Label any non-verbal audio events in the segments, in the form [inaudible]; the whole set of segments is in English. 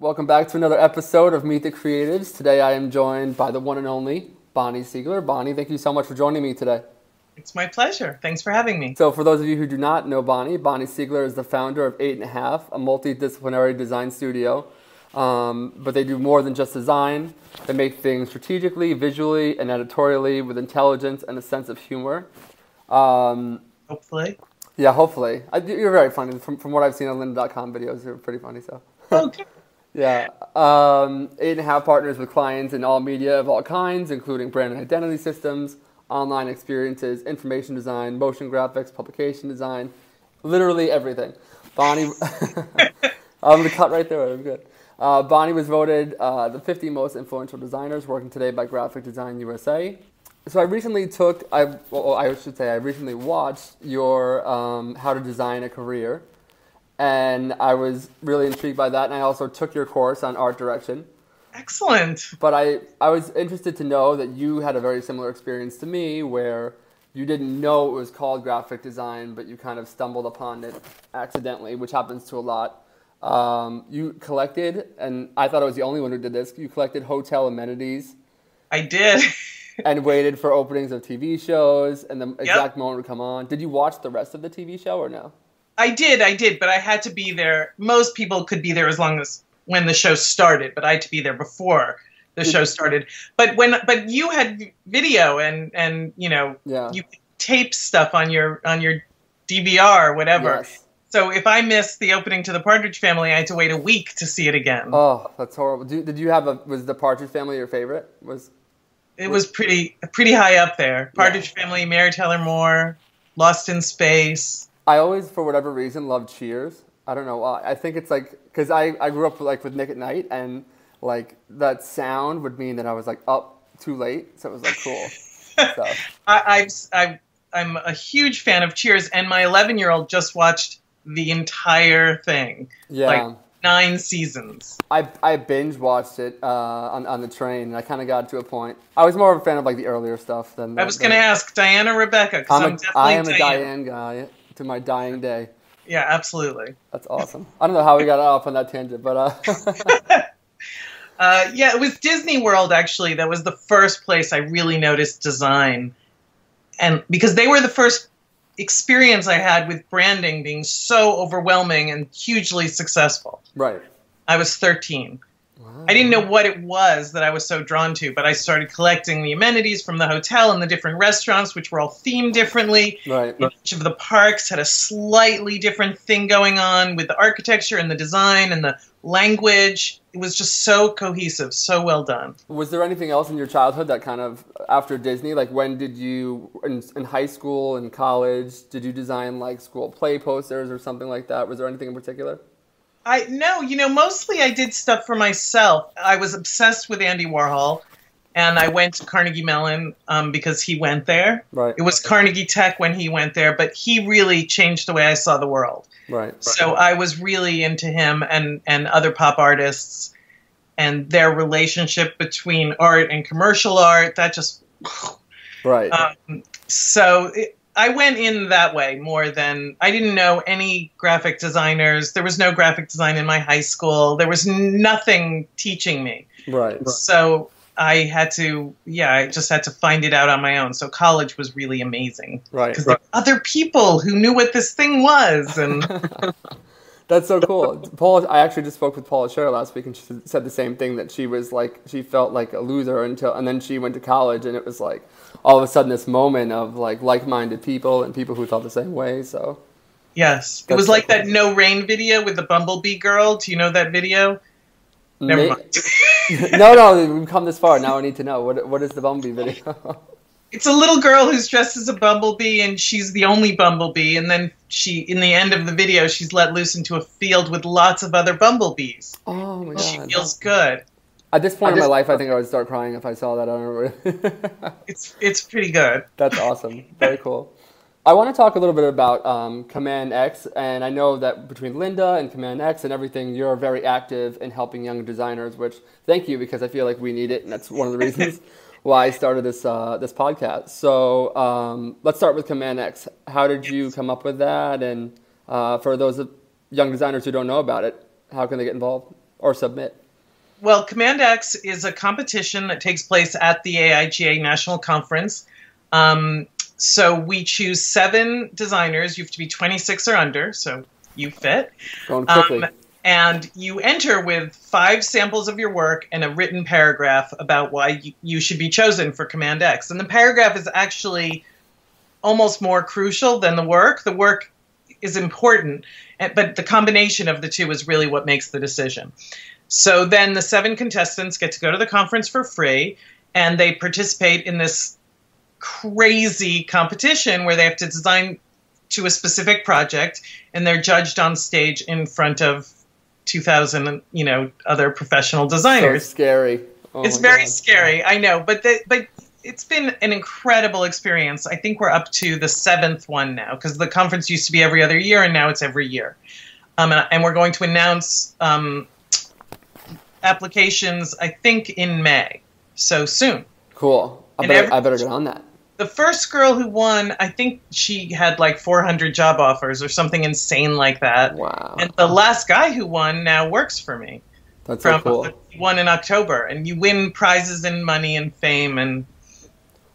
Welcome back to another episode of Meet the Creatives. Today I am joined by the one and only Bonnie Siegler. Bonnie, thank you so much for joining me today. It's my pleasure. Thanks for having me. So, for those of you who do not know Bonnie, Bonnie Siegler is the founder of Eight and a Half, a multidisciplinary design studio. Um, but they do more than just design. They make things strategically, visually, and editorially with intelligence and a sense of humor. Um, hopefully. Yeah, hopefully. I, you're very funny. From, from what I've seen on lynda.com videos, you're pretty funny. So. [laughs] Okay. yeah. Um, eight and a half partners with clients in all media of all kinds, including brand and identity systems, online experiences, information design, motion graphics, publication design, literally everything. Bonnie, [laughs] I'm going to cut right there. I'm good. Uh, Bonnie was voted uh, the 50 most influential designers working today by Graphic Design USA. So I recently took, I, well, I should say, I recently watched your um, How to Design a Career, and I was really intrigued by that. And I also took your course on art direction. Excellent. But I, I was interested to know that you had a very similar experience to me where you didn't know it was called graphic design, but you kind of stumbled upon it accidentally, which happens to a lot. Um, you collected, and I thought I was the only one who did this. You collected hotel amenities. I did. [laughs] and waited for openings of TV shows, and the exact moment would come on. Did you watch the rest of the TV show or no? I did, I did, but I had to be there. Most people could be there as long as when the show started, but I had to be there before the show started. But when but you had video and and you know yeah. you tape stuff on your on your DVR or whatever. Yes. So if I missed the opening to the Partridge Family, I had to wait a week to see it again. Oh, that's horrible. Did you have a was the Partridge Family your favorite? Was it was pretty pretty high up there. Partridge yeah. Family, Mary Tyler Moore, Lost in Space. I always, for whatever reason, loved Cheers. I don't know why. I think it's like because I, I grew up like with Nick at Night, and like that sound would mean that I was like up too late, so it was like cool. so. [laughs] I, I've, I've I'm a huge fan of Cheers, and my 11 year old just watched the entire thing. Yeah. Like nine seasons. I, I binge watched it uh, on, on the train, and I kind of got to a point. I was more of a fan of like the earlier stuff than. The, I was going to ask Diana Rebecca. I'm, I'm, a, I am a Diane guy to my dying day. Yeah, absolutely. That's awesome. I don't know how we got off on that tangent, but. Uh... [laughs] uh, yeah, it was Disney World actually that was the first place I really noticed design, and because they were the first experience I had with branding being so overwhelming and hugely successful. Right. I was 13. Wow. I didn't know what it was that I was so drawn to, but I started collecting the amenities from the hotel and the different restaurants, which were all themed differently. Right. Each of the parks had a slightly different thing going on with the architecture and the design and the language. It was just so cohesive, so well done. Was there anything else in your childhood that kind of after Disney, like when did you in, in high school and college, did you design like school play posters or something like that? Was there anything in particular? I no, you know, mostly I did stuff for myself. I was obsessed with Andy Warhol, and I went to Carnegie Mellon um, because he went there. Right. It was Carnegie Tech when he went there, but he really changed the way I saw the world. Right. So I was really into him and and other pop artists, and their relationship between art and commercial art. That just [sighs] right. Um, so. It, I went in that way more than I didn't know any graphic designers. There was no graphic design in my high school. There was nothing teaching me. Right. So I had to, yeah, I just had to find it out on my own. So college was really amazing. Right. Because right. other people who knew what this thing was, and [laughs] that's so cool. Paul, I actually just spoke with Paula Scher last week, and she said the same thing that she was like, she felt like a loser until, and then she went to college, and it was like all of a sudden this moment of like like-minded people and people who felt the same way. So. Yes, it was like cool. that No Rain video with the Bumblebee girl. Do you know that video? Never mind. [laughs] no, no, we've come this far. Now I need to know. What what is the Bumblebee video. [laughs] it's a little girl who's dressed as a bumblebee and she's the only bumblebee and then she in the end of the video she's let loose into a field with lots of other bumblebees. Oh my god she feels good. At this point in my life i think i would start crying if i saw that. I don't know. [laughs] It's it's pretty good. That's awesome. Very cool I want to talk a little bit about um, Command X, and I know that between Lynda and Command X and everything, you're very active in helping young designers. Which thank you because I feel like we need it, and that's one of the reasons [laughs] why I started this uh, this podcast. So um, let's start with Command X. How did you come up with that? And uh, for those young designers who don't know about it, how can they get involved or submit? Well, Command X is a competition that takes place at the AIGA National Conference. Um, so we choose seven designers. You have to be 26 or under, so you fit. Going quickly. Um, and you enter with five samples of your work and a written paragraph about why you, you should be chosen for Command X. And the paragraph is actually almost more crucial than the work. The work is important, but the combination of the two is really what makes the decision. So then the seven contestants get to go to the conference for free, and they participate in this crazy competition where they have to design to a specific project, and they're judged on stage in front of 2,000, you know, other professional so designers scary. Oh it's very God. scary i know but the, but it's been an incredible experience i think we're up to the seventh one now because the conference used to be every other year and now it's every year um, and, and we're going to announce um, applications i think in may so soon Cool. I better, every- I better get on that. The first girl who won i think she had like 400 job offers or something insane like that Wow. and the last guy who won now works for me That's so from cool. one in October, and you win prizes and money and fame, and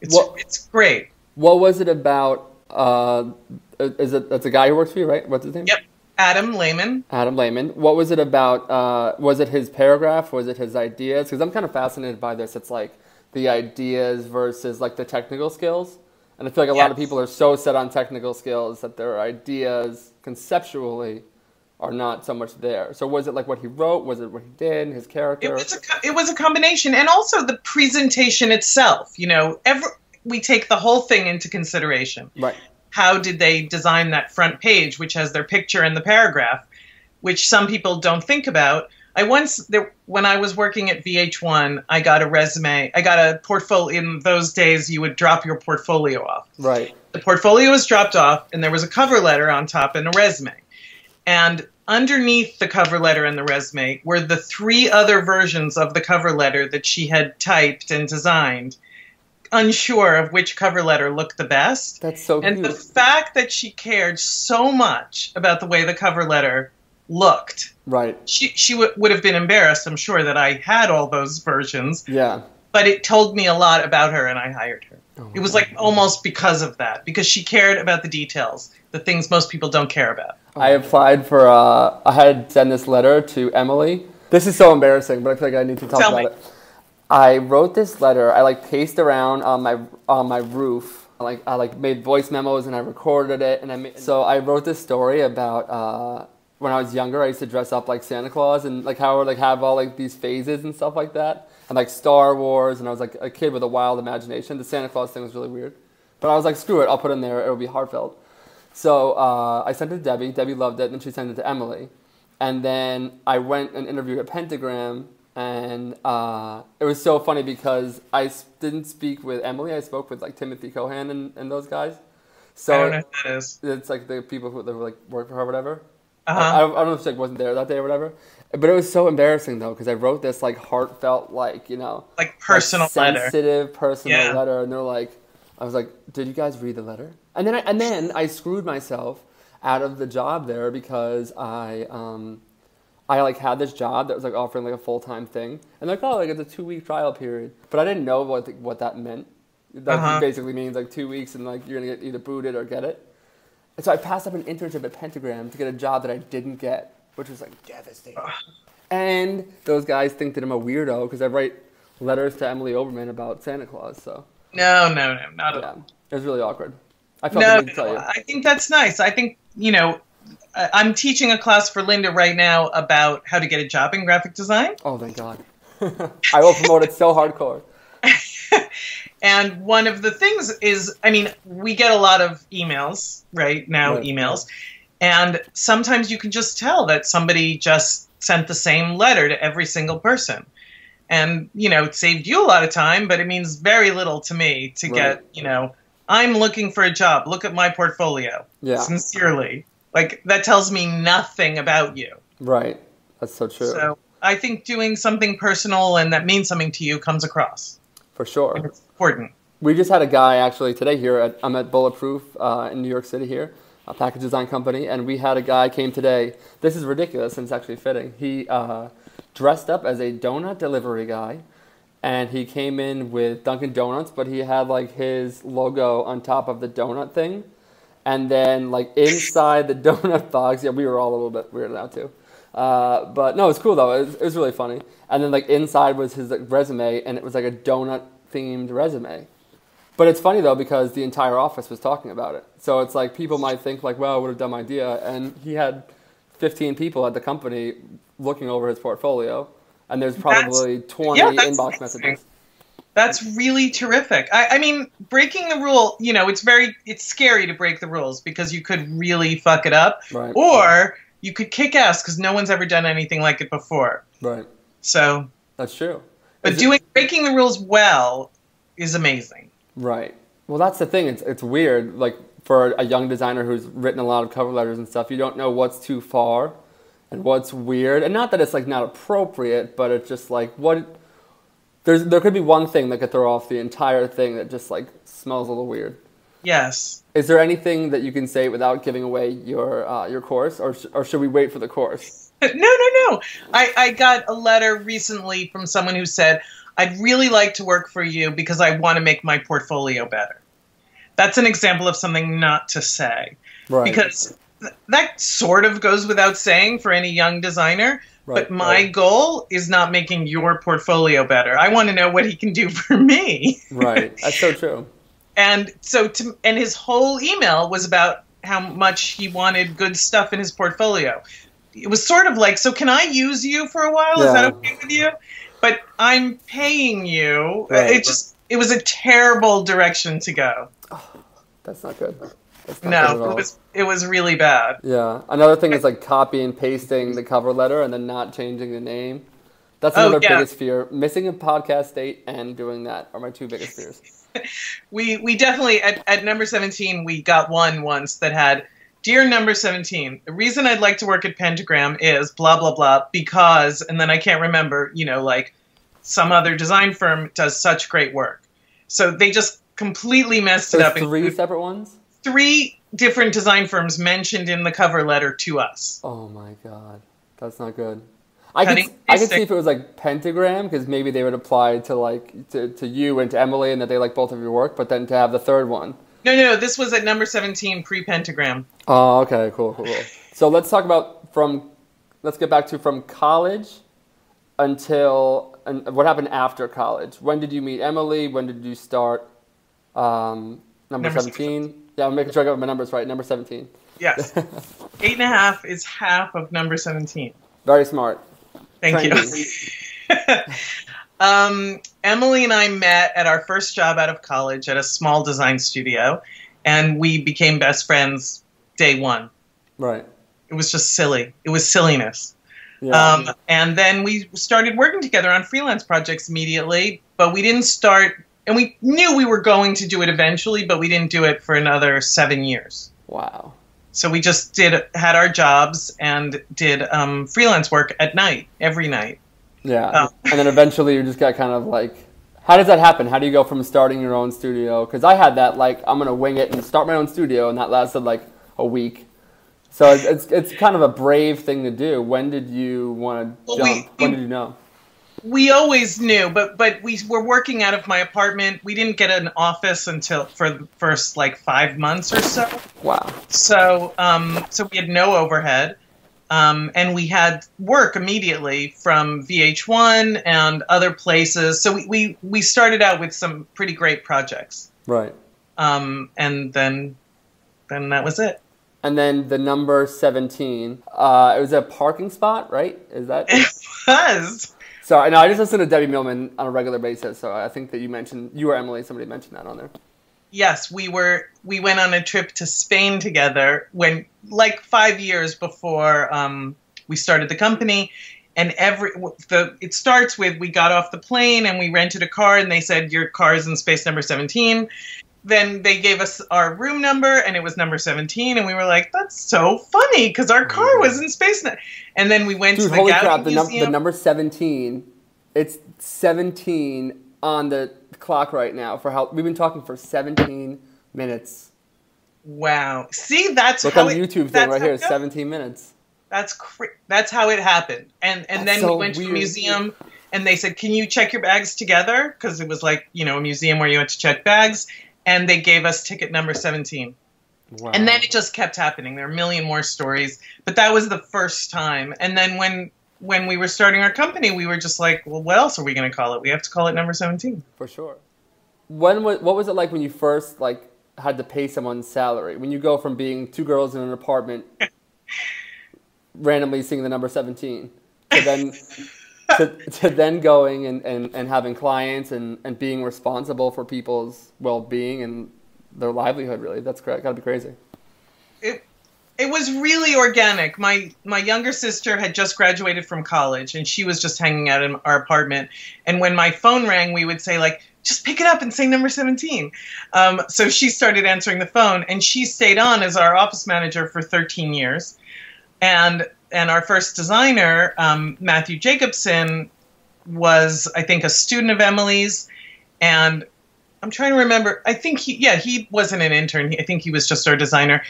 it's What- it's great. What was it about? Uh, is it that's a guy who works for you, right? What's his name? Yep. Adam Lehman. Adam Lehman. What was it about? Uh, was it his paragraph? Was it his ideas? Because I'm kind of fascinated by this. It's like the ideas versus like the technical skills, and I feel like a lot of people are so set on technical skills that their ideas conceptually are not so much there. So was it like what he wrote? Was it what he did? His character? It was a it was a combination, and also the presentation itself. You know, every we take the whole thing into consideration. right. How did they design that front page, which has their picture and the paragraph, which some people don't think about. I once, there, when I was working at VH1, I got a resume. I got a portfolio. In those days, you would drop your portfolio off. Right. the portfolio was dropped off and there was a cover letter on top and a resume. And underneath the cover letter and the resume were the three other versions of the cover letter that she had typed and designed, unsure of which cover letter looked the best. That's so And cute. the fact that she cared so much about the way the cover letter looked, right. she, she w- would have been embarrassed, I'm sure, that I had all those versions Yeah. but it told me a lot about her and I hired her. Oh It was my like almost because of that, because she cared about the details, the things most people don't care about. I applied for. Uh, I had sent this letter to Emily. This is so embarrassing, but I feel like I need to talk Tell about me. it. I wrote this letter. I like paced around on my on my roof. I, like I like made voice memos and I recorded it. And I made, so I wrote this story about uh, when I was younger. I used to dress up like Santa Claus and like how I would like have all like these phases and stuff like that. And like Star Wars. And I was like a kid with a wild imagination. The Santa Claus thing was really weird. But I was like, screw it. I'll put it in there. It'll be heartfelt. So uh, I sent it to Debbie. Debbie loved it, and then she sent it to Emily. And then I went and interviewed at Pentagram, and uh, it was so funny because I didn't speak with Emily. I spoke with like Timothy Cohan and, and those guys. So I don't know who that is. it's like the people who like work for her, or whatever. I, I, Uh-huh. don't, I don't know if she like, wasn't there that day or whatever. But it was so embarrassing though because I wrote this like heartfelt, like you know, Like personal like, letter. sensitive personal Yeah. letter, and they're like, I was like, did you guys read the letter? And then I, and then I screwed myself out of the job there because I um, I like had this job that was like offering like a full time thing, and like oh like it's a two week trial period, but I didn't know what the, what that meant. That Uh-huh. basically means like two weeks and like you're gonna get either booted or get it. And so I passed up an internship at Pentagram to get a job that I didn't get, which was like devastating. And those guys think that I'm a weirdo because I write letters to Emily Oberman about Santa Claus. So No, no, no, not at all. it was really awkward. I felt No, the need to tell no, you. I think that's nice. I think, you know, I'm teaching a class for Lynda right now about how to get a job in graphic design. Oh thank God. [laughs] I will promote it so hardcore. [laughs] And one of the things is, I mean, we get a lot of emails right now, Right. emails, and sometimes you can just tell that somebody just sent the same letter to every single person. And, you know, it saved you a lot of time, but it means very little to me to Right. get, you know, I'm looking for a job. Look at my portfolio. Yeah, Sincerely. Like, that tells me nothing about you. right. That's so true. So I think doing something personal and that means something to you comes across. For sure. Important. We just had a guy actually today here. At, I'm at Bulletproof uh, in New York City here, a package design company, and we had a guy came today. This is ridiculous, and it's actually fitting. He uh, dressed up as a donut delivery guy, and he came in with Dunkin' Donuts, but he had like his logo on top of the donut thing, and then like inside the [laughs] donut box, yeah, we were all a little bit weirded out too. Uh, but no, it's cool though. It was, it was really funny. And then like inside was his like, resume, and it was like a donut themed resume. But it's funny though because the entire office was talking about it. So it's like people might think like, "Well, what a dumb idea," and he had 15 people at the company looking over his portfolio, and there's probably that's, 20 yeah, inbox messages. That's really terrific. I, I, mean, breaking the rule, you know, it's very it's scary to break the rules because you could really fuck it up, right. or you could kick ass because no one's ever done anything like it before. Right. So that's true. But is doing it, breaking the rules well is amazing. Right. Well, that's the thing. It's it's weird. Like for a young designer who's written a lot of cover letters and stuff, you don't know what's too far and what's weird. And not that it's like not appropriate, but it's just like what there's there could be one thing that could throw off the entire thing that just like smells a little weird. Yes. Is there anything that you can say without giving away your uh, your course, or sh- or should we wait for the course? [laughs] no, no, no. I I got a letter recently from someone who said, I'd really like to work for you because I want to make my portfolio better. That's an example of something not to say. Right. Because th- that sort of goes without saying for any young designer. Right, but my right. goal is not making your portfolio better. I want to know what he can do [laughs] for me. right. That's so true. [laughs] and so, to, and his whole email was about how much he wanted good stuff in his portfolio. It was sort of like, so can I use you for a while? Yeah. Is that okay with you? but I'm paying you. Right, it just it was a terrible direction to go. Oh, that's not good. That's not no, good it was it was really bad. Yeah. Another thing is like copy and pasting the cover letter and then not changing the name. That's oh, another oh, yeah. biggest fear. Missing a podcast date and doing that are my two biggest fears. [laughs] we we definitely at, at number seventeen we got one once that had Dear number 17, the reason I'd like to work at Pentagram is blah, blah, blah, because, and then I can't remember, you know, like some other design firm does such great work. So they just completely messed There's it up. Three separate ones? Three different design firms mentioned in the cover letter to us. Oh my God. That's not good. I could, I could see if it was like pentagram because maybe they would apply to like to, to you and to Emily and that they like both of your work, but then to have the third one. No, no, this was at number 17 pre pentagram. Oh, okay, cool, cool, cool. So let's talk about from, let's get back to from college until, and what happened after college. When did you meet Emily? When did you start um, number, number 17? Yeah, I'm making sure I got my numbers right. Number 17. Yes. [laughs] Eight and a half is half of number 17. Very smart. Thank Trendy. you. [laughs] Um, Emily and I met at our first job out of college at a small design studio, and we became best friends day one. Right. It was just silly. It was silliness. Yeah. Um, and then we started working together on freelance projects immediately, but we didn't start, and we knew we were going to do it eventually, but we didn't do it for another seven years. Wow. So we just did had our jobs and did um, freelance work at night every night. Yeah. Oh. and then eventually you just got kind of like, how does that happen? How do you go from starting your own studio? Because I had that, like, I'm going to wing it and start my own studio, and that lasted like a week. So it's, it's, it's kind of a brave thing to do. When did you want to jump? We, when did you know? We always knew, but but we were working out of my apartment. We didn't get an office until for the first like five months or so. Wow. So um so we had no overhead. Um, and we had work immediately from VH1 and other places. So we, we, we started out with some pretty great projects. Right. Um, and then then that was it. And then the number 17, uh, it was a parking spot, right? Is that? [laughs] It was. So I know I just listen to Debbie Millman on a regular basis. So I think that you mentioned, you or Emily, somebody mentioned that on there yes, we were we went on a trip to Spain together when like five years before um, we started the company. And every the it starts with we got off the plane and we rented a car and they said your car is in space number seventeen. Then they gave us our room number and it was number seventeen and we were like that's so funny because our car was in space. And then we went Dude, to the holy crap, the, num- the number seventeen. It's seventeen on the clock right now for how we've been talking for 17 minutes. Wow. See, that's Look how on it, YouTube thing right here, goes. 17 minutes. That's cra- that's how it happened. And and That's then so we went to weird. a museum and they said, "Can you check your bags together?" Because it was like you know a museum where you had to check bags, and they gave us ticket number seventeen. Wow. And then it just kept happening. There are a million more stories, but that was the first time. And then when when we were starting our company, we were just like, "Well, what else are we going to call it? We have to call it number 17." For sure. When was, what was it like when you first like had to pay someone's salary? When you go from being two girls in an apartment, [laughs] randomly seeing the number 17, to then to, to then going and, and, and having clients and, and being responsible for people's well being and their livelihood. Really, that's got to be crazy. It was really organic. My my younger sister had just graduated from college and she was just hanging out in our apartment. And when my phone rang, we would say like, "Just pick it up and say number 17." Um, so she started answering the phone, and she stayed on as our office manager for 13 years. And and our first designer, um, Matthew Jacobson, was I think a student of Emily's, and I'm trying to remember. I think he, yeah, he wasn't an intern. I think he was just our designer,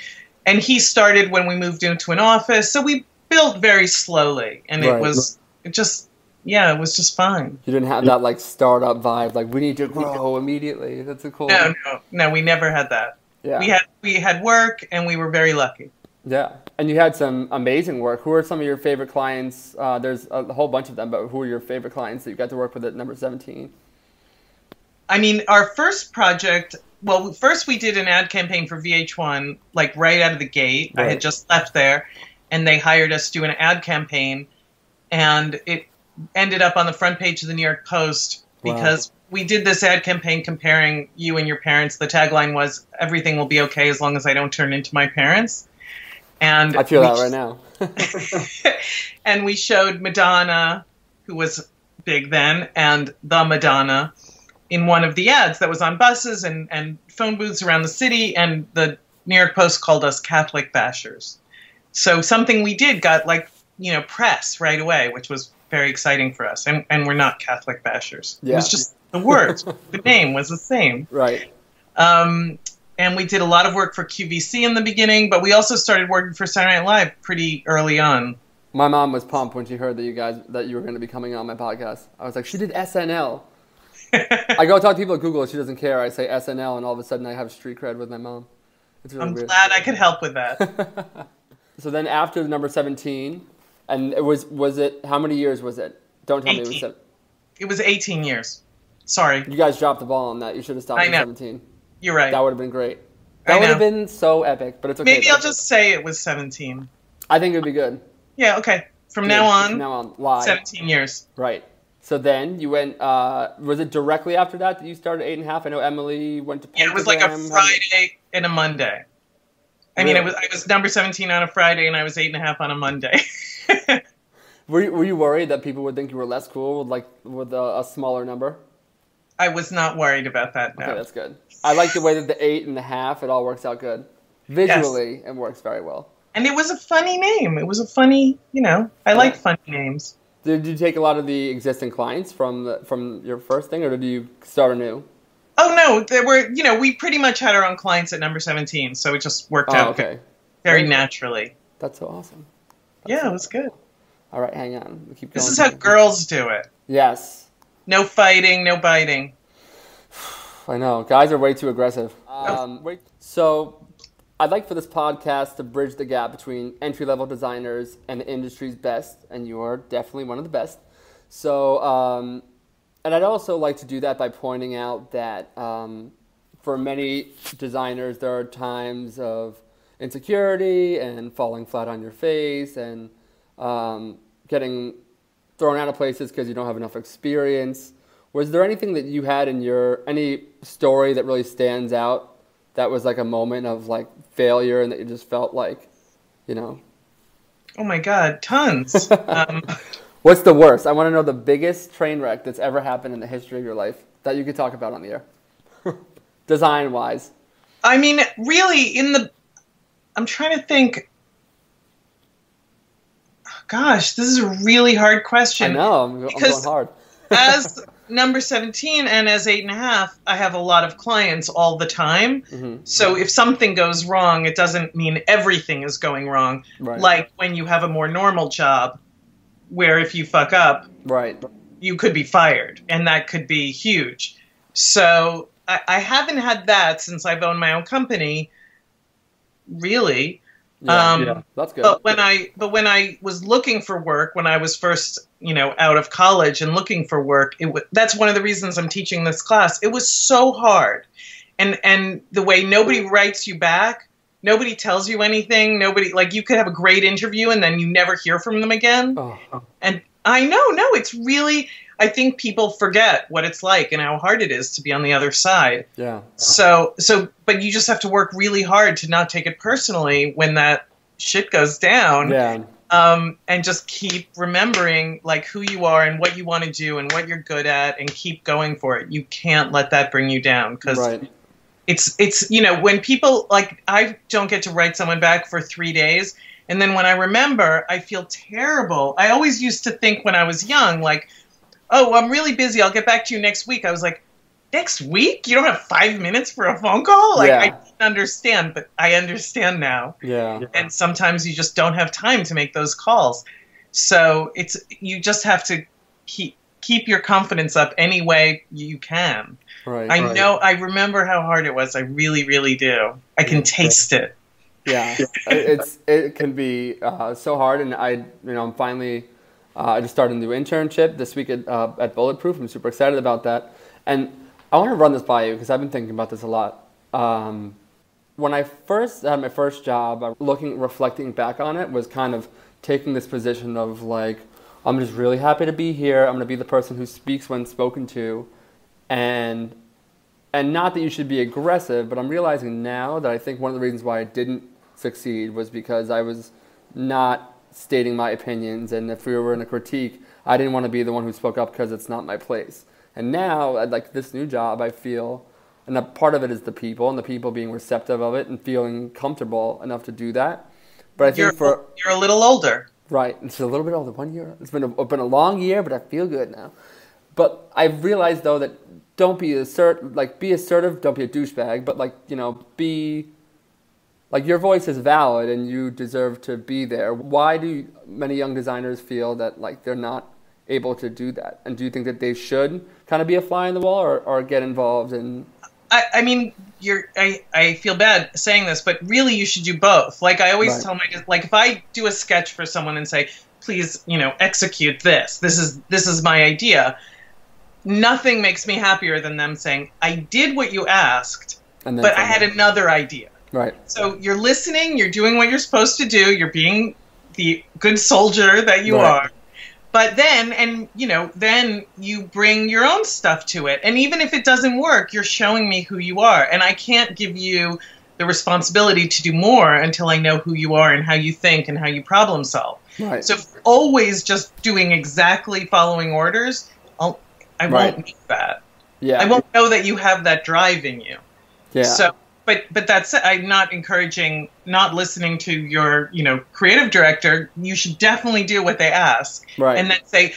and he started when we moved into an office. So we built very slowly, and it was it just, yeah, it was just fine. You didn't have that like startup vibe, like we need to grow immediately. That's a cool. No, no, no, we never had that. Yeah. We had we had work, and we were very lucky. Yeah, and you had some amazing work. Who are some of your favorite clients? Uh, there's a whole bunch of them, but who are your favorite clients that you got to work with at number 17? I mean, our first project. Well, first we did an ad campaign for VH1, like right out of the gate. I had just left there, and they hired us to do an ad campaign, and it ended up on the front page of the New York Post Wow. because we did this ad campaign comparing you and your parents. The tagline was "Everything will be okay as long as I don't turn into my parents." And I feel that right now. [laughs] and we showed Madonna, who was big then, and the Madonna in one of the ads that was on buses and, and phone booths around the city, and the New York Post called us Catholic bashers. So something we did got like, you know, press right away, which was very exciting for us. And, and we're not Catholic bashers. It was just the words, [laughs] the name was the same. right. Um, and we did a lot of work for QVC in the beginning, but we also started working for Saturday Night Live pretty early on. My mom was pumped when she heard that you guys that you were going to be coming on my podcast. I was like, she did SNL. [laughs] I go talk to people at Google. She doesn't care. I say SNL, and all of a sudden I have street cred with my mom. It's really I'm weird. glad I could help with that. [laughs] So then after the number 17, and it was was it how many years was it? Don't tell me it was. 18. seven- It was 18 years. Sorry, You guys dropped the ball on that. You should have stopped at 17. you're right. That would have been great. That would have been so epic, but it's okay. Maybe though. I'll just say it was 17. I think it would be good. Yeah, okay. From now on, From now on, live. 17 years. Right. So then you went. Uh, was it directly after that that you started eight and a half? I know Emily went to. Yeah, it was like a Friday and a Monday. I mean, it was I was number 17 on a Friday, and I was eight and a half on a Monday. [laughs] Were you, were you worried that people would think you were less cool with like with a, a smaller number? I was not worried about that. No. Okay, that's good. I like the way that the eight and the half. It all works out good. Visually, it works very well. and it was a funny name. It was a funny, you know, I like funny names. Did you take a lot of the existing clients from the, from your first thing, or did you start anew? Oh no, there were, you know, we pretty much had our own clients at number 17, so it just worked Oh, out okay. very naturally. That's so awesome. Yeah, it was good. All right, hang on. We keep going. This is how girls do it. Yes, No fighting, no biting. [sighs] I know. Guys are way too aggressive. Um, wait. So, I'd like for this podcast to bridge the gap between entry level designers and the industry's best, and you're definitely one of the best. So, um, and I'd also like to do that by pointing out that um, for many designers, there are times of insecurity and falling flat on your face and um, getting thrown out of places because you don't have enough experience. Was there anything that you had in your any story that really stands out that was like a moment of like failure and that you just felt like, you know, Oh my god, tons. [laughs] um, what's the worst? I want to know the biggest train wreck that's ever happened in the history of your life that you could talk about on the air, [laughs] design wise. I mean, really, in the. I'm trying to think. Gosh, this is a really hard I question. know I'm, I'm going Because- hard. As [laughs] number 17 and as eight and a half, I have a lot of clients all the time. Mm-hmm. So if something goes wrong, it doesn't mean everything is going wrong. Right. Like when you have a more normal job, where if you fuck up, right, you could be fired, and that could be huge. So I, I haven't had that since I've owned my own company. Really, yeah, um, yeah, that's good. But when I but when I was looking for work, when I was first you know out of college and looking for work, it w- that's one of the reasons I'm teaching this class. It was so hard, and and the way nobody writes you back, nobody tells you anything, nobody like you could have a great interview and then you never hear from them again. Oh. And I know, no, it's really I think people forget what it's like and how hard it is to be on the other side. Yeah. So so but you just have to work really hard to not take it personally when that shit goes down. Yeah. Um, and just keep remembering like who you are and what you want to do and what you're good at and keep going for it. You can't let that bring you down because right. it's it's you know when people like I don't get to write someone back for three days and then when I remember I feel terrible. I always used to think when I was young like oh, I'm really busy. I'll get back to you next week. I was like, next week? You don't have five minutes for a phone call? Like, yeah. I didn't understand, but I understand now. Yeah. And sometimes you just don't have time to make those calls. So it's you just have to keep keep your confidence up any way you can. Right. I right. know. I remember how hard it was. I really, really do. I can taste it. Yeah, [laughs] it's it can be uh, so hard, and I, you know, I'm finally uh, I just started a new internship this week at, uh, at Bulletproof. I'm super excited about that. And I want to run this by you because I've been thinking about this a lot. Um, when I first had my first job, looking, reflecting back on it, was kind of taking this position of like, I'm just really happy to be here. I'm going to be the person who speaks when spoken to, and and not that you should be aggressive, but I'm realizing now that I think one of the reasons why I didn't succeed was because I was not stating my opinions, and if we were in a critique, I didn't want to be the one who spoke up because it's not my place. And now, at like this new job, I feel, and a part of it is the people, and the people being receptive of it and feeling comfortable enough to do that. But I think you're, for you're a little older, right? It's a little bit older. One year. It's been a, been a long year, but I feel good now. But I've realized though that don't be assert like be assertive, don't be a douchebag, but like you know be like your voice is valid and you deserve to be there. Why do many young designers feel that like they're not able to do that? And do you think that they should kind of be a fly in the wall or, or get involved in? I, I mean, you're. I, I feel bad saying this, but really, you should do both. Like I always right. tell my like, if I do a sketch for someone and say, "Please, you know, execute this. This is this is my idea." Nothing makes me happier than them saying, "I did what you asked, but I had another idea." Right. So you're listening, you're doing what you're supposed to do, you're being the good soldier that you right. are. But then, and you know, then you bring your own stuff to it. And even if it doesn't work, you're showing me who you are. And I can't give you the responsibility to do more until I know who you are and how you think and how you problem solve. Right. So always just doing exactly following orders, I'll, I right. won't make that. Yeah. I won't know that you have that drive in you. Yeah. So but but that's I'm not encouraging not listening to your you know creative director. You should definitely do what they ask, right. and then say.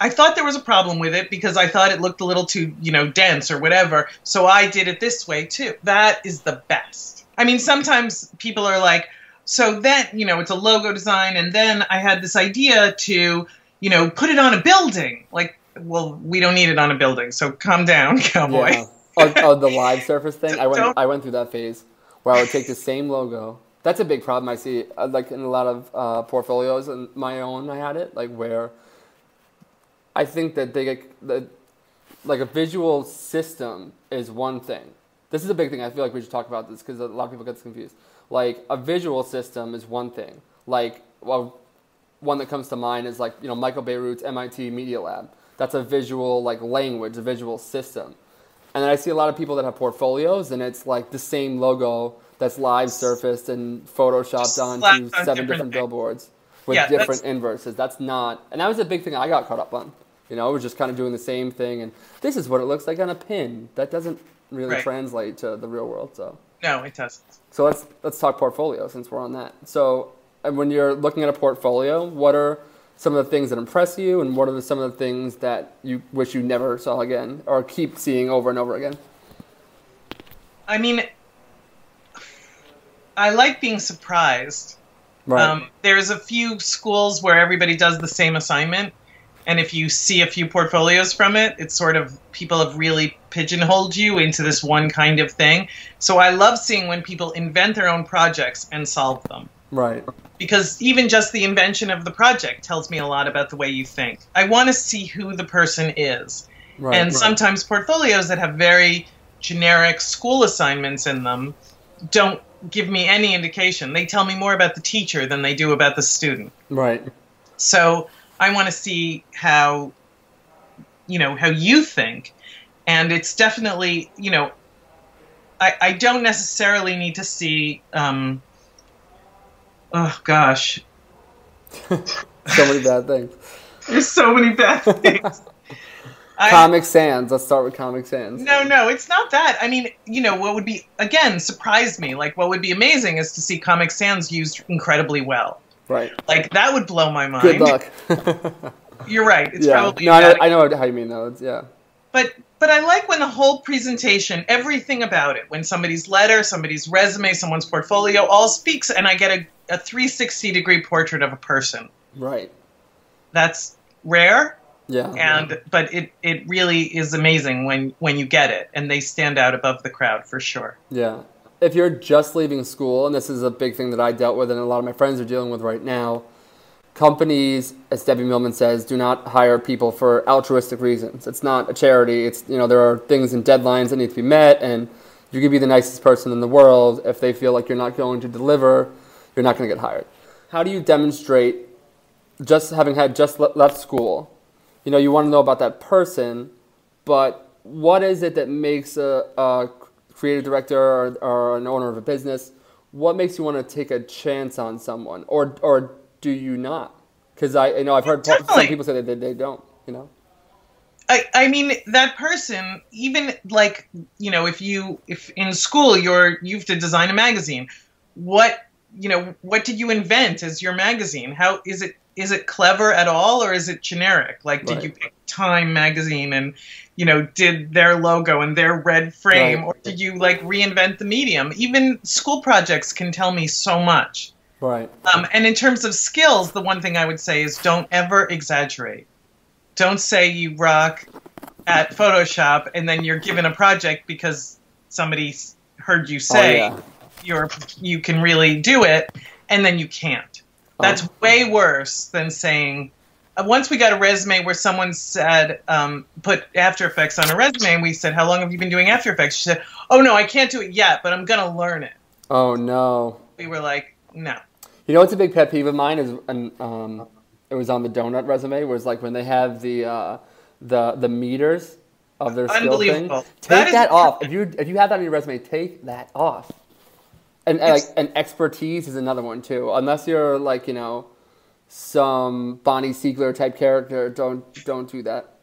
I thought there was a problem with it because I thought it looked a little too, you know, dense or whatever. So I did it this way too. That is the best. I mean, sometimes people are like, so then, you know, it's a logo design, and then I had this idea to, you know, put it on a building. Like, well, we don't need it on a building, so calm down, [laughs] cowboy. Yeah oh, oh, the live surface thing. I went. I went through that phase where I would take the same logo. That's a big problem I see, uh, like in a lot of uh, portfolios, and my own. I had it like where I think that they get the like a visual system is one thing. This is a big thing. I feel like we should talk about this because a lot of people get confused. Like a visual system is one thing. Like well, one that comes to mind is like you know Michael Bierut's MIT Media Lab. That's a visual like language, a visual system. And then I see a lot of people that have portfolios, and it's like the same logo that's live surfaced and photoshopped onto on seven different, different billboards with yeah, different that's... inverses. That's not, and that was a big thing I got caught up on. You know, was just kind of doing the same thing, and this is what it looks like on a pin. That doesn't really right. translate to the real world. So no, it doesn't. So let's let's talk portfolio since we're on that. So when you're looking at a portfolio, what are some of the things that impress you, and what are the, some of the things that you wish you never saw again, or keep seeing over and over again? I mean, I like being surprised. Right. Um, there's a few schools where everybody does the same assignment, and if you see a few portfolios from it, it's sort of people have really pigeonholed you into this one kind of thing. So I love seeing when people invent their own projects and solve them. Right. Because even just the invention of the project tells me a lot about the way you think. I want to see who the person is. Right. and right. sometimes portfolios that have very generic school assignments in them don't give me any indication. They tell me more about the teacher than they do about the student. Right. So I want to see how, you know, how you think. And it's definitely, you know, I, I don't necessarily need to see, um, oh gosh, [laughs] So many bad things. there's so many bad [laughs] things. I- Comic Sans. Let's start with Comic Sans. No, no, it's not that. I mean, you know, what would be again surprise me? Like, what would be amazing is to see Comic Sans used incredibly well. Right. Like that would blow my mind. Good luck. [laughs] You're right. It's yeah. probably No, I know. I know how you mean though. It's, yeah. but but I like when the whole presentation, everything about it, when somebody's letter, somebody's resume, someone's portfolio, all speaks, and I get a, a 360 degree portrait of a person. Right. That's rare, Yeah. and but it it really is amazing when when you get it, and they stand out above the crowd for sure. Yeah. If you're just leaving school, and this is a big thing that I dealt with and a lot of my friends are dealing with right now, companies, as Debbie Millman says, do not hire people for altruistic reasons. It's not a charity. It's you know there are things and deadlines that need to be met, and you could be the nicest person in the world if they feel like you're not going to deliver, you're not going to get hired. How do you demonstrate just having had just le- left school? You know, you want to know about that person, but what is it that makes a, a creative director or, or an owner of a business? What makes you want to take a chance on someone, or or do you not? Because I you know I've heard some people say that they, they don't. You know. I, I mean that person even like you know if you if in school you're you have to design a magazine what you know what did you invent as your magazine how is it is it clever at all or is it generic like did Right. you pick time magazine and you know did their logo and their red frame Right. or did you like reinvent the medium even school projects can tell me so much Right. um, and in terms of skills, the one thing I would say is don't ever exaggerate. Don't say you rock at Photoshop and then you're given a project because somebody heard you say oh, yeah. You're you can really do it, and then you can't. That's Oh. way worse than saying. Uh, once we got a resume where someone said, um, put After Effects on a resume, and we said, "How long have you been doing After Effects?" She said, "Oh no, I can't do it yet, but I'm gonna learn it." Oh no. We were like, "No." You know what's a big pet peeve of mine is, and um, it was on the donut resume, was like when they have the uh, the the meters of their skill thing. Unbelievable. Take That that, off. If you if you have that on your resume, take that off. And, and like and expertise is another one too. Unless you're like you know some Bonnie Siegler type character, don't don't do that.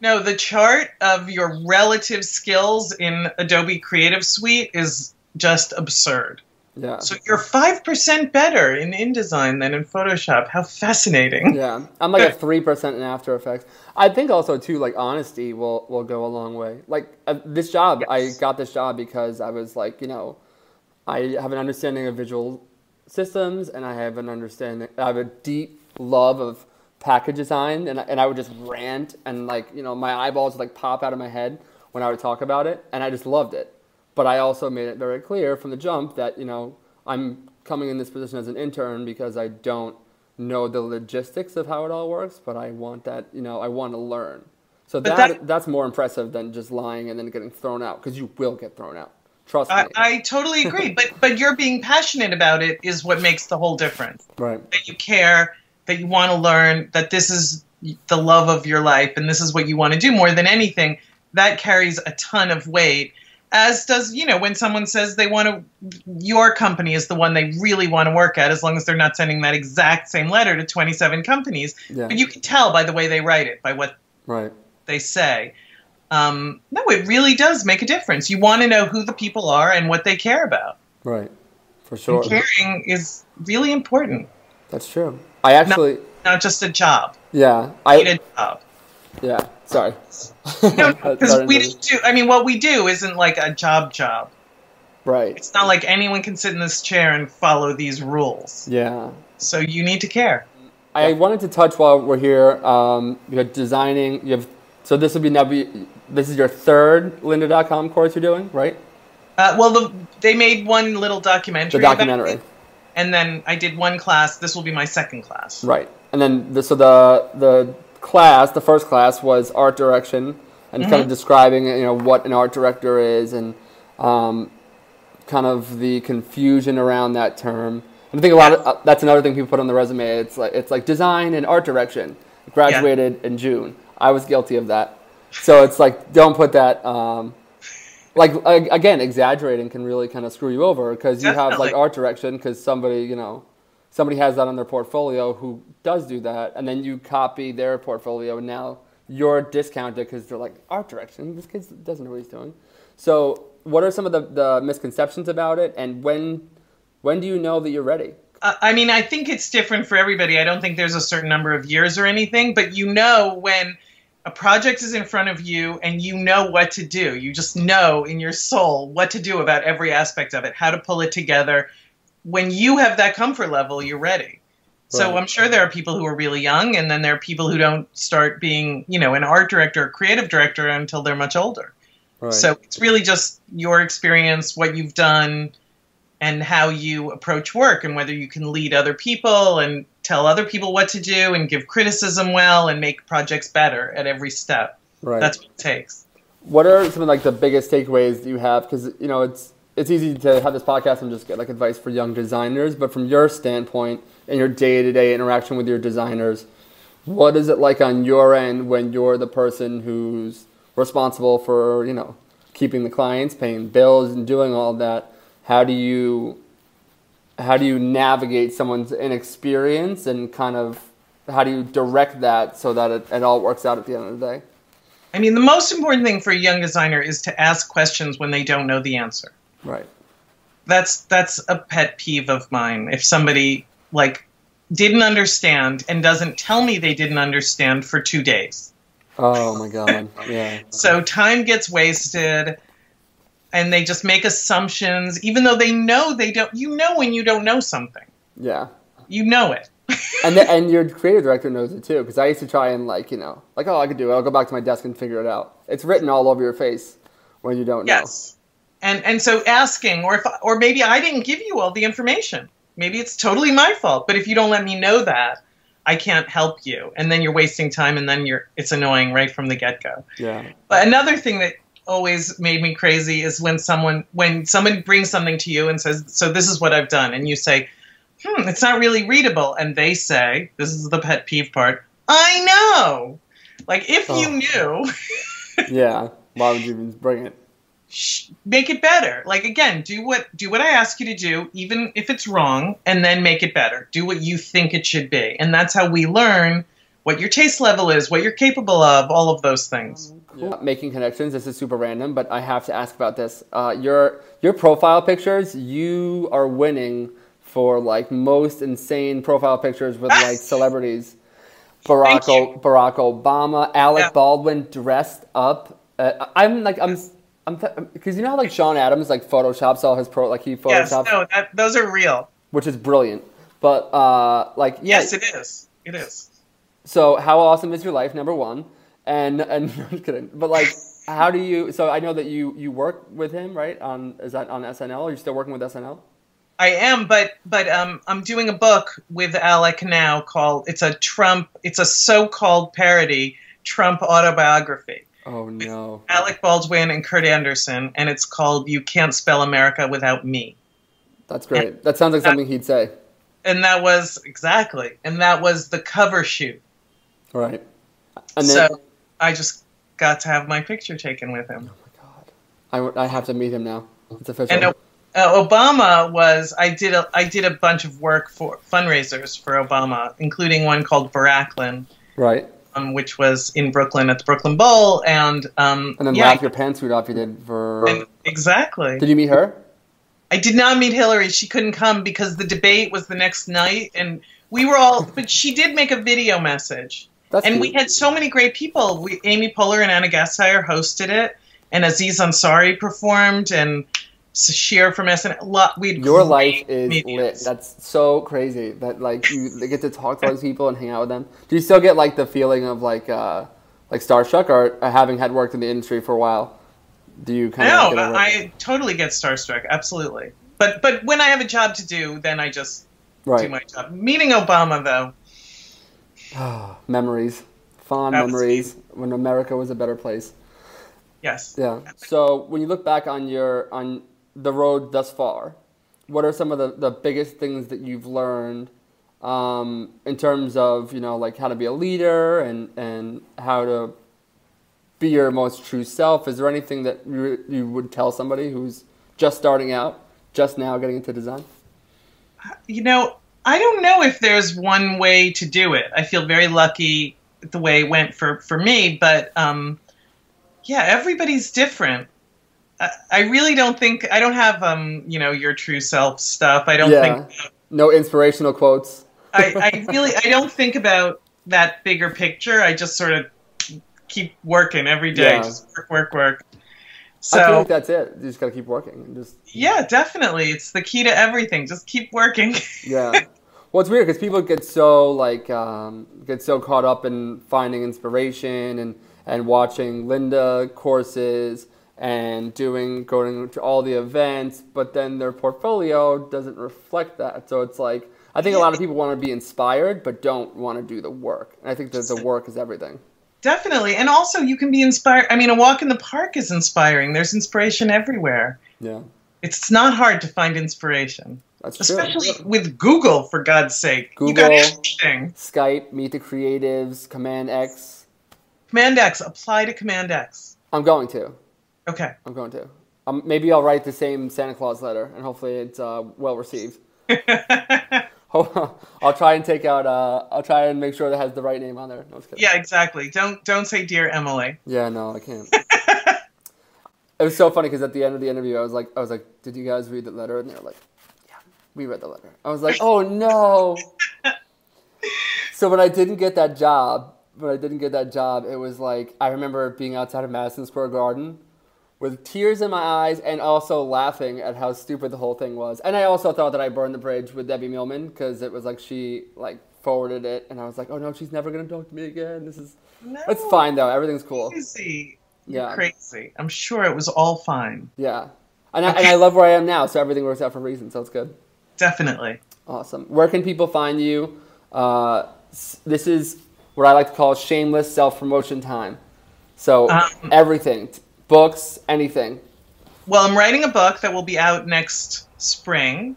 No, the chart of your relative skills in Adobe Creative Suite is just absurd. Yeah. So you're 5% better in InDesign than in Photoshop. How fascinating. Yeah, I'm like a [laughs] three percent in After Effects. I think also too, like honesty will will go a long way. Like uh, this job, I got this job because I was like, you know, I have an understanding of visual systems, and I have an understanding. I have a deep love of package design, and I- and I would just rant, and like you know, my eyeballs would like pop out of my head when I would talk about it, and I just loved it. But I also made it very clear from the jump that you know I'm coming in this position as an intern because I don't know the logistics of how it all works, but I want that, you know, I want to learn. So that, that- that's more impressive than just lying and then getting thrown out because you will get thrown out. Trust I, me. I totally agree. but but you're being passionate about it is what makes the whole difference. right. That you care, that you want to learn, that this is the love of your life and this is what you want to do more than anything. That carries a ton of weight. As does, you know, when someone says they want to, your company is the one they really want to work at, as long as they're not sending that exact same letter to 27 companies. Yeah. But you can tell by the way they write it, by what Right. they say. Um, no, it really does make a difference. You want to know who the people are and what they care about. Right. For sure. And caring is really important. That's true. I actually, not just a job. Yeah, I need a job. Yeah, sorry. [laughs] no, because [laughs] we didn't do. I mean, what we do isn't like a job job. Right. It's not like anyone can sit in this chair and follow these rules. Yeah. So you need to care. I wanted to touch while we're here. Um, you're designing. You have so this would be now be this is your third lynda.com course you're doing, right? Uh, well, the, they made one little documentary. The documentary. and then I did one class. This will be my second class. Right. And then the, so the the class, the first class was art direction and mm-hmm. kind of describing you know what an art director is and um, kind of the confusion around that term. And I think a lot of uh, that's another thing people put on the resume. It's like it's like design and art direction. Graduated yeah. in June. I was guilty of that. So it's like don't put that. Um, like again, exaggerating can really kind of screw you over because you have like art direction because somebody you know somebody has that on their portfolio who does do that, and then you copy their portfolio, and now you're discounted because they're like art direction. This kid doesn't know what he's doing. So what are some of the, the misconceptions about it, and when when do you know that you're ready? I mean, I think it's different for everybody. I don't think there's a certain number of years or anything, but you know when a project is in front of you and you know what to do. You just know in your soul what to do about every aspect of it, how to pull it together. When you have that comfort level, you're ready. So I'm sure there are people who are really young, and then there are people who don't start being, you know, an art director or creative director until they're much older. Right. So it's really just your experience, what you've done, and how you approach work, and whether you can lead other people and tell other people what to do and give criticism well and make projects better at every step. Right. That's what it takes. What are some of like the biggest takeaways you have? Because you know it's it's easy to have this podcast and just get like advice for young designers, but from your standpoint and your day to day interaction with your designers, what is it like on your end when you're the person who's responsible for, you know, keeping the clients, paying bills and doing all that? How do you how do you navigate someone's inexperience and kind of how do you direct that so that it, it all works out at the end of the day? I mean, the most important thing for a young designer is to ask questions when they don't know the answer. Right. That's that's a pet peeve of mine. If somebody like didn't understand and doesn't tell me they didn't understand for two days. Oh my god. Yeah. [laughs] so time gets wasted and they just make assumptions even though they know they don't you know when you don't know something. Yeah. You know it. [laughs] and the, and your creative director knows it too because I used to try and like, you know, like oh, I could do it. I'll go back to my desk and figure it out. It's written all over your face when you don't yes. know. Yes and and so asking or if or maybe I didn't give you all the information. Maybe it's totally my fault. But if you don't let me know that, I can't help you, and then you're wasting time, and then you're it's annoying right from the get go. Yeah. But another thing that always made me crazy is when someone when someone brings something to you and says, "So this is what I've done," and you say, "Hmm, it's not really readable," and they say, "This is the pet peeve part." I know. Like if oh. you knew. [laughs] yeah. Why would you even bring it? make it better. Like again, do what do what I ask you to do, even if it's wrong, and then make it better. Do what you think it should be, and that's how we learn what your taste level is, what you're capable of, all of those things. Cool. Making connections. This is super random, but I have to ask about this. Uh, your your profile pictures, you are winning for like most insane profile pictures with like celebrities. Barack o- Barack Obama, Alec yeah. Baldwin dressed up. Uh, I'm like I'm I'm because th- you know how like Sean Adams like photoshops all his pro like he photoshops. Yes, no, that, those are real. Which is brilliant, but uh, like yeah, yes, it is. It is. So how awesome is your life? Number one, and and [laughs] I'm just kidding, but like. How do you? So I know that you you work with him, right? On is that on SNL? Are you still working with SNL? I am, but but um, I'm doing a book with Alec now called it's a Trump. It's a so-called parody Trump autobiography. Oh no. Alec Baldwin and Kurt Andersen, and it's called "You Can't Spell America Without Me." That's great. And that sounds like that, something he'd say. And that was exactly, and that was the cover shoot. Right. And then, so I just got to have my picture taken with him. Oh my god! I, I have to meet him now. It's official. And uh, Obama was I did a I did a bunch of work for fundraisers for Obama, including one called Baracklin. Right um, which was in Brooklyn at the Brooklyn Bowl, and um, and then yeah, laugh your pantsuit off you did for and, exactly. Did you meet her? I did not meet Hillary. She couldn't come because the debate was the next night, and we were all, but she did make a video message. That's and cute. we had so many great people. We, Amy Poehler and Ana Gasteyer hosted it, and Aziz Ansari performed, and Sasheer from SNL. We Your life is meetings. lit. That's so crazy that like you [laughs] get to talk to all these people and hang out with them. Do you still get like the feeling of like uh, like starstruck, or uh, having had worked in the industry for a while? Do you kind no, of it? I totally get starstruck. Absolutely. But but when I have a job to do, then I just do my job. Meeting Obama though, [sighs] memories, fond That memories when America was a better place. yes. Yeah. So when you look back on your on the road thus far, what are some of the, the biggest things that you've learned um, in terms of you know like how to be a leader and and how to be your most true self? Is there anything that you, you would tell somebody who's just starting out, just now getting into design? You know, I don't know if there's one way to do it. I feel very lucky the way it went for for me, but um, yeah, everybody's different. I, I really don't think I don't have um, you know, your true self stuff. I don't Yeah. think No inspirational quotes. I, I really I don't think about that bigger picture. I just sort of keep working every day, Yeah. just work, work, work. I feel So like that's it. You just gotta keep working and just yeah, definitely, it's the key to everything. Just keep working. [laughs] Yeah. Well, it's weird because people get so like um, get so caught up in finding inspiration and and watching Lynda courses and doing going to all the events, but then their portfolio doesn't reflect that. So it's like I think a lot of people want to be inspired but don't want to do the work. And I think that the work is everything. Definitely. And also, you can be inspired. I mean, a walk in the park is inspiring. There's inspiration everywhere. Yeah, It's not hard to find inspiration, that's especially true. with Google, for God's sake. You Google. Skype, Meet the Creatives, Command X. Command X, apply to Command X. I'm going to. Okay. I'm going to. Um, maybe I'll write the same Santa Claus letter, and hopefully it's uh, well received. [laughs] I'll try and take out. Uh, I'll try and make sure that has the right name on there. No, I was kidding. yeah, exactly. Don't don't say dear Emily. Yeah, no, I can't. [laughs] it was so funny because at the end of the interview, I was like, I was like, "Did you guys read the letter?" And they were like, "Yeah, we read the letter." I was like, "Oh no!" [laughs] so when I didn't get that job, when I didn't get that job, it was like I remember being outside of Madison Square Garden with tears in my eyes and also laughing at how stupid the whole thing was. And I also thought that I burned the bridge with Debbie Millman because it was like she like forwarded it, and I was like, "Oh no, she's never gonna talk to me again." This is. No. It's fine though. Everything's cool. Crazy. Yeah. crazy. I'm sure it was all fine. Yeah. And I, and I love where I am now, so everything works out for a reason, so it's good. Definitely. Awesome. Where can people find you? Uh, this is what I like to call shameless self promotion time. So, Um, everything books, anything. Well, I'm writing a book that will be out next spring,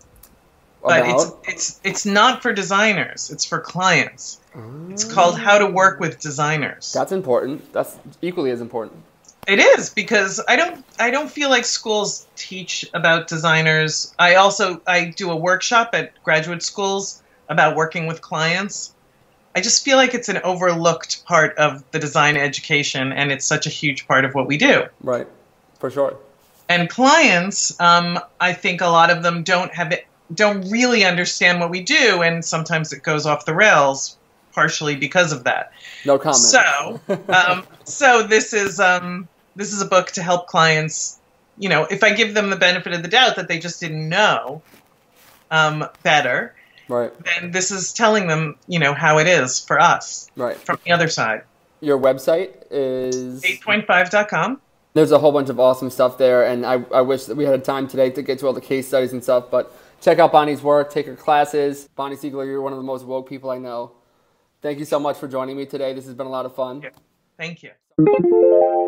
but About? it's it's it's not for designers. It's for clients. It's ah. called How to Work with Designers. That's important. That's equally as important. It is because I don't I don't feel like schools teach about designers. I also I do a workshop at graduate schools about working with clients. I just feel like it's an overlooked part of the design education and it's such a huge part of what we do. Right. For sure. And clients, um, I think a lot of them don't have it don't really understand what we do and sometimes it goes off the rails partially because of that. No comment. So, um, [laughs] so this is um, this is a book to help clients. You know, if I give them the benefit of the doubt that they just didn't know um, better, right. then this is telling them, you know, how it is for us Right. from the other side. Your website is. 8.5.com. there's a whole bunch of awesome stuff there, and I, I wish that we had a time today to get to all the case studies and stuff. But check out Bonnie's work, take her classes. Bonnie Siegler, you're one of the most woke people I know. Thank you so much for joining me today. This has been a lot of fun. Thank you.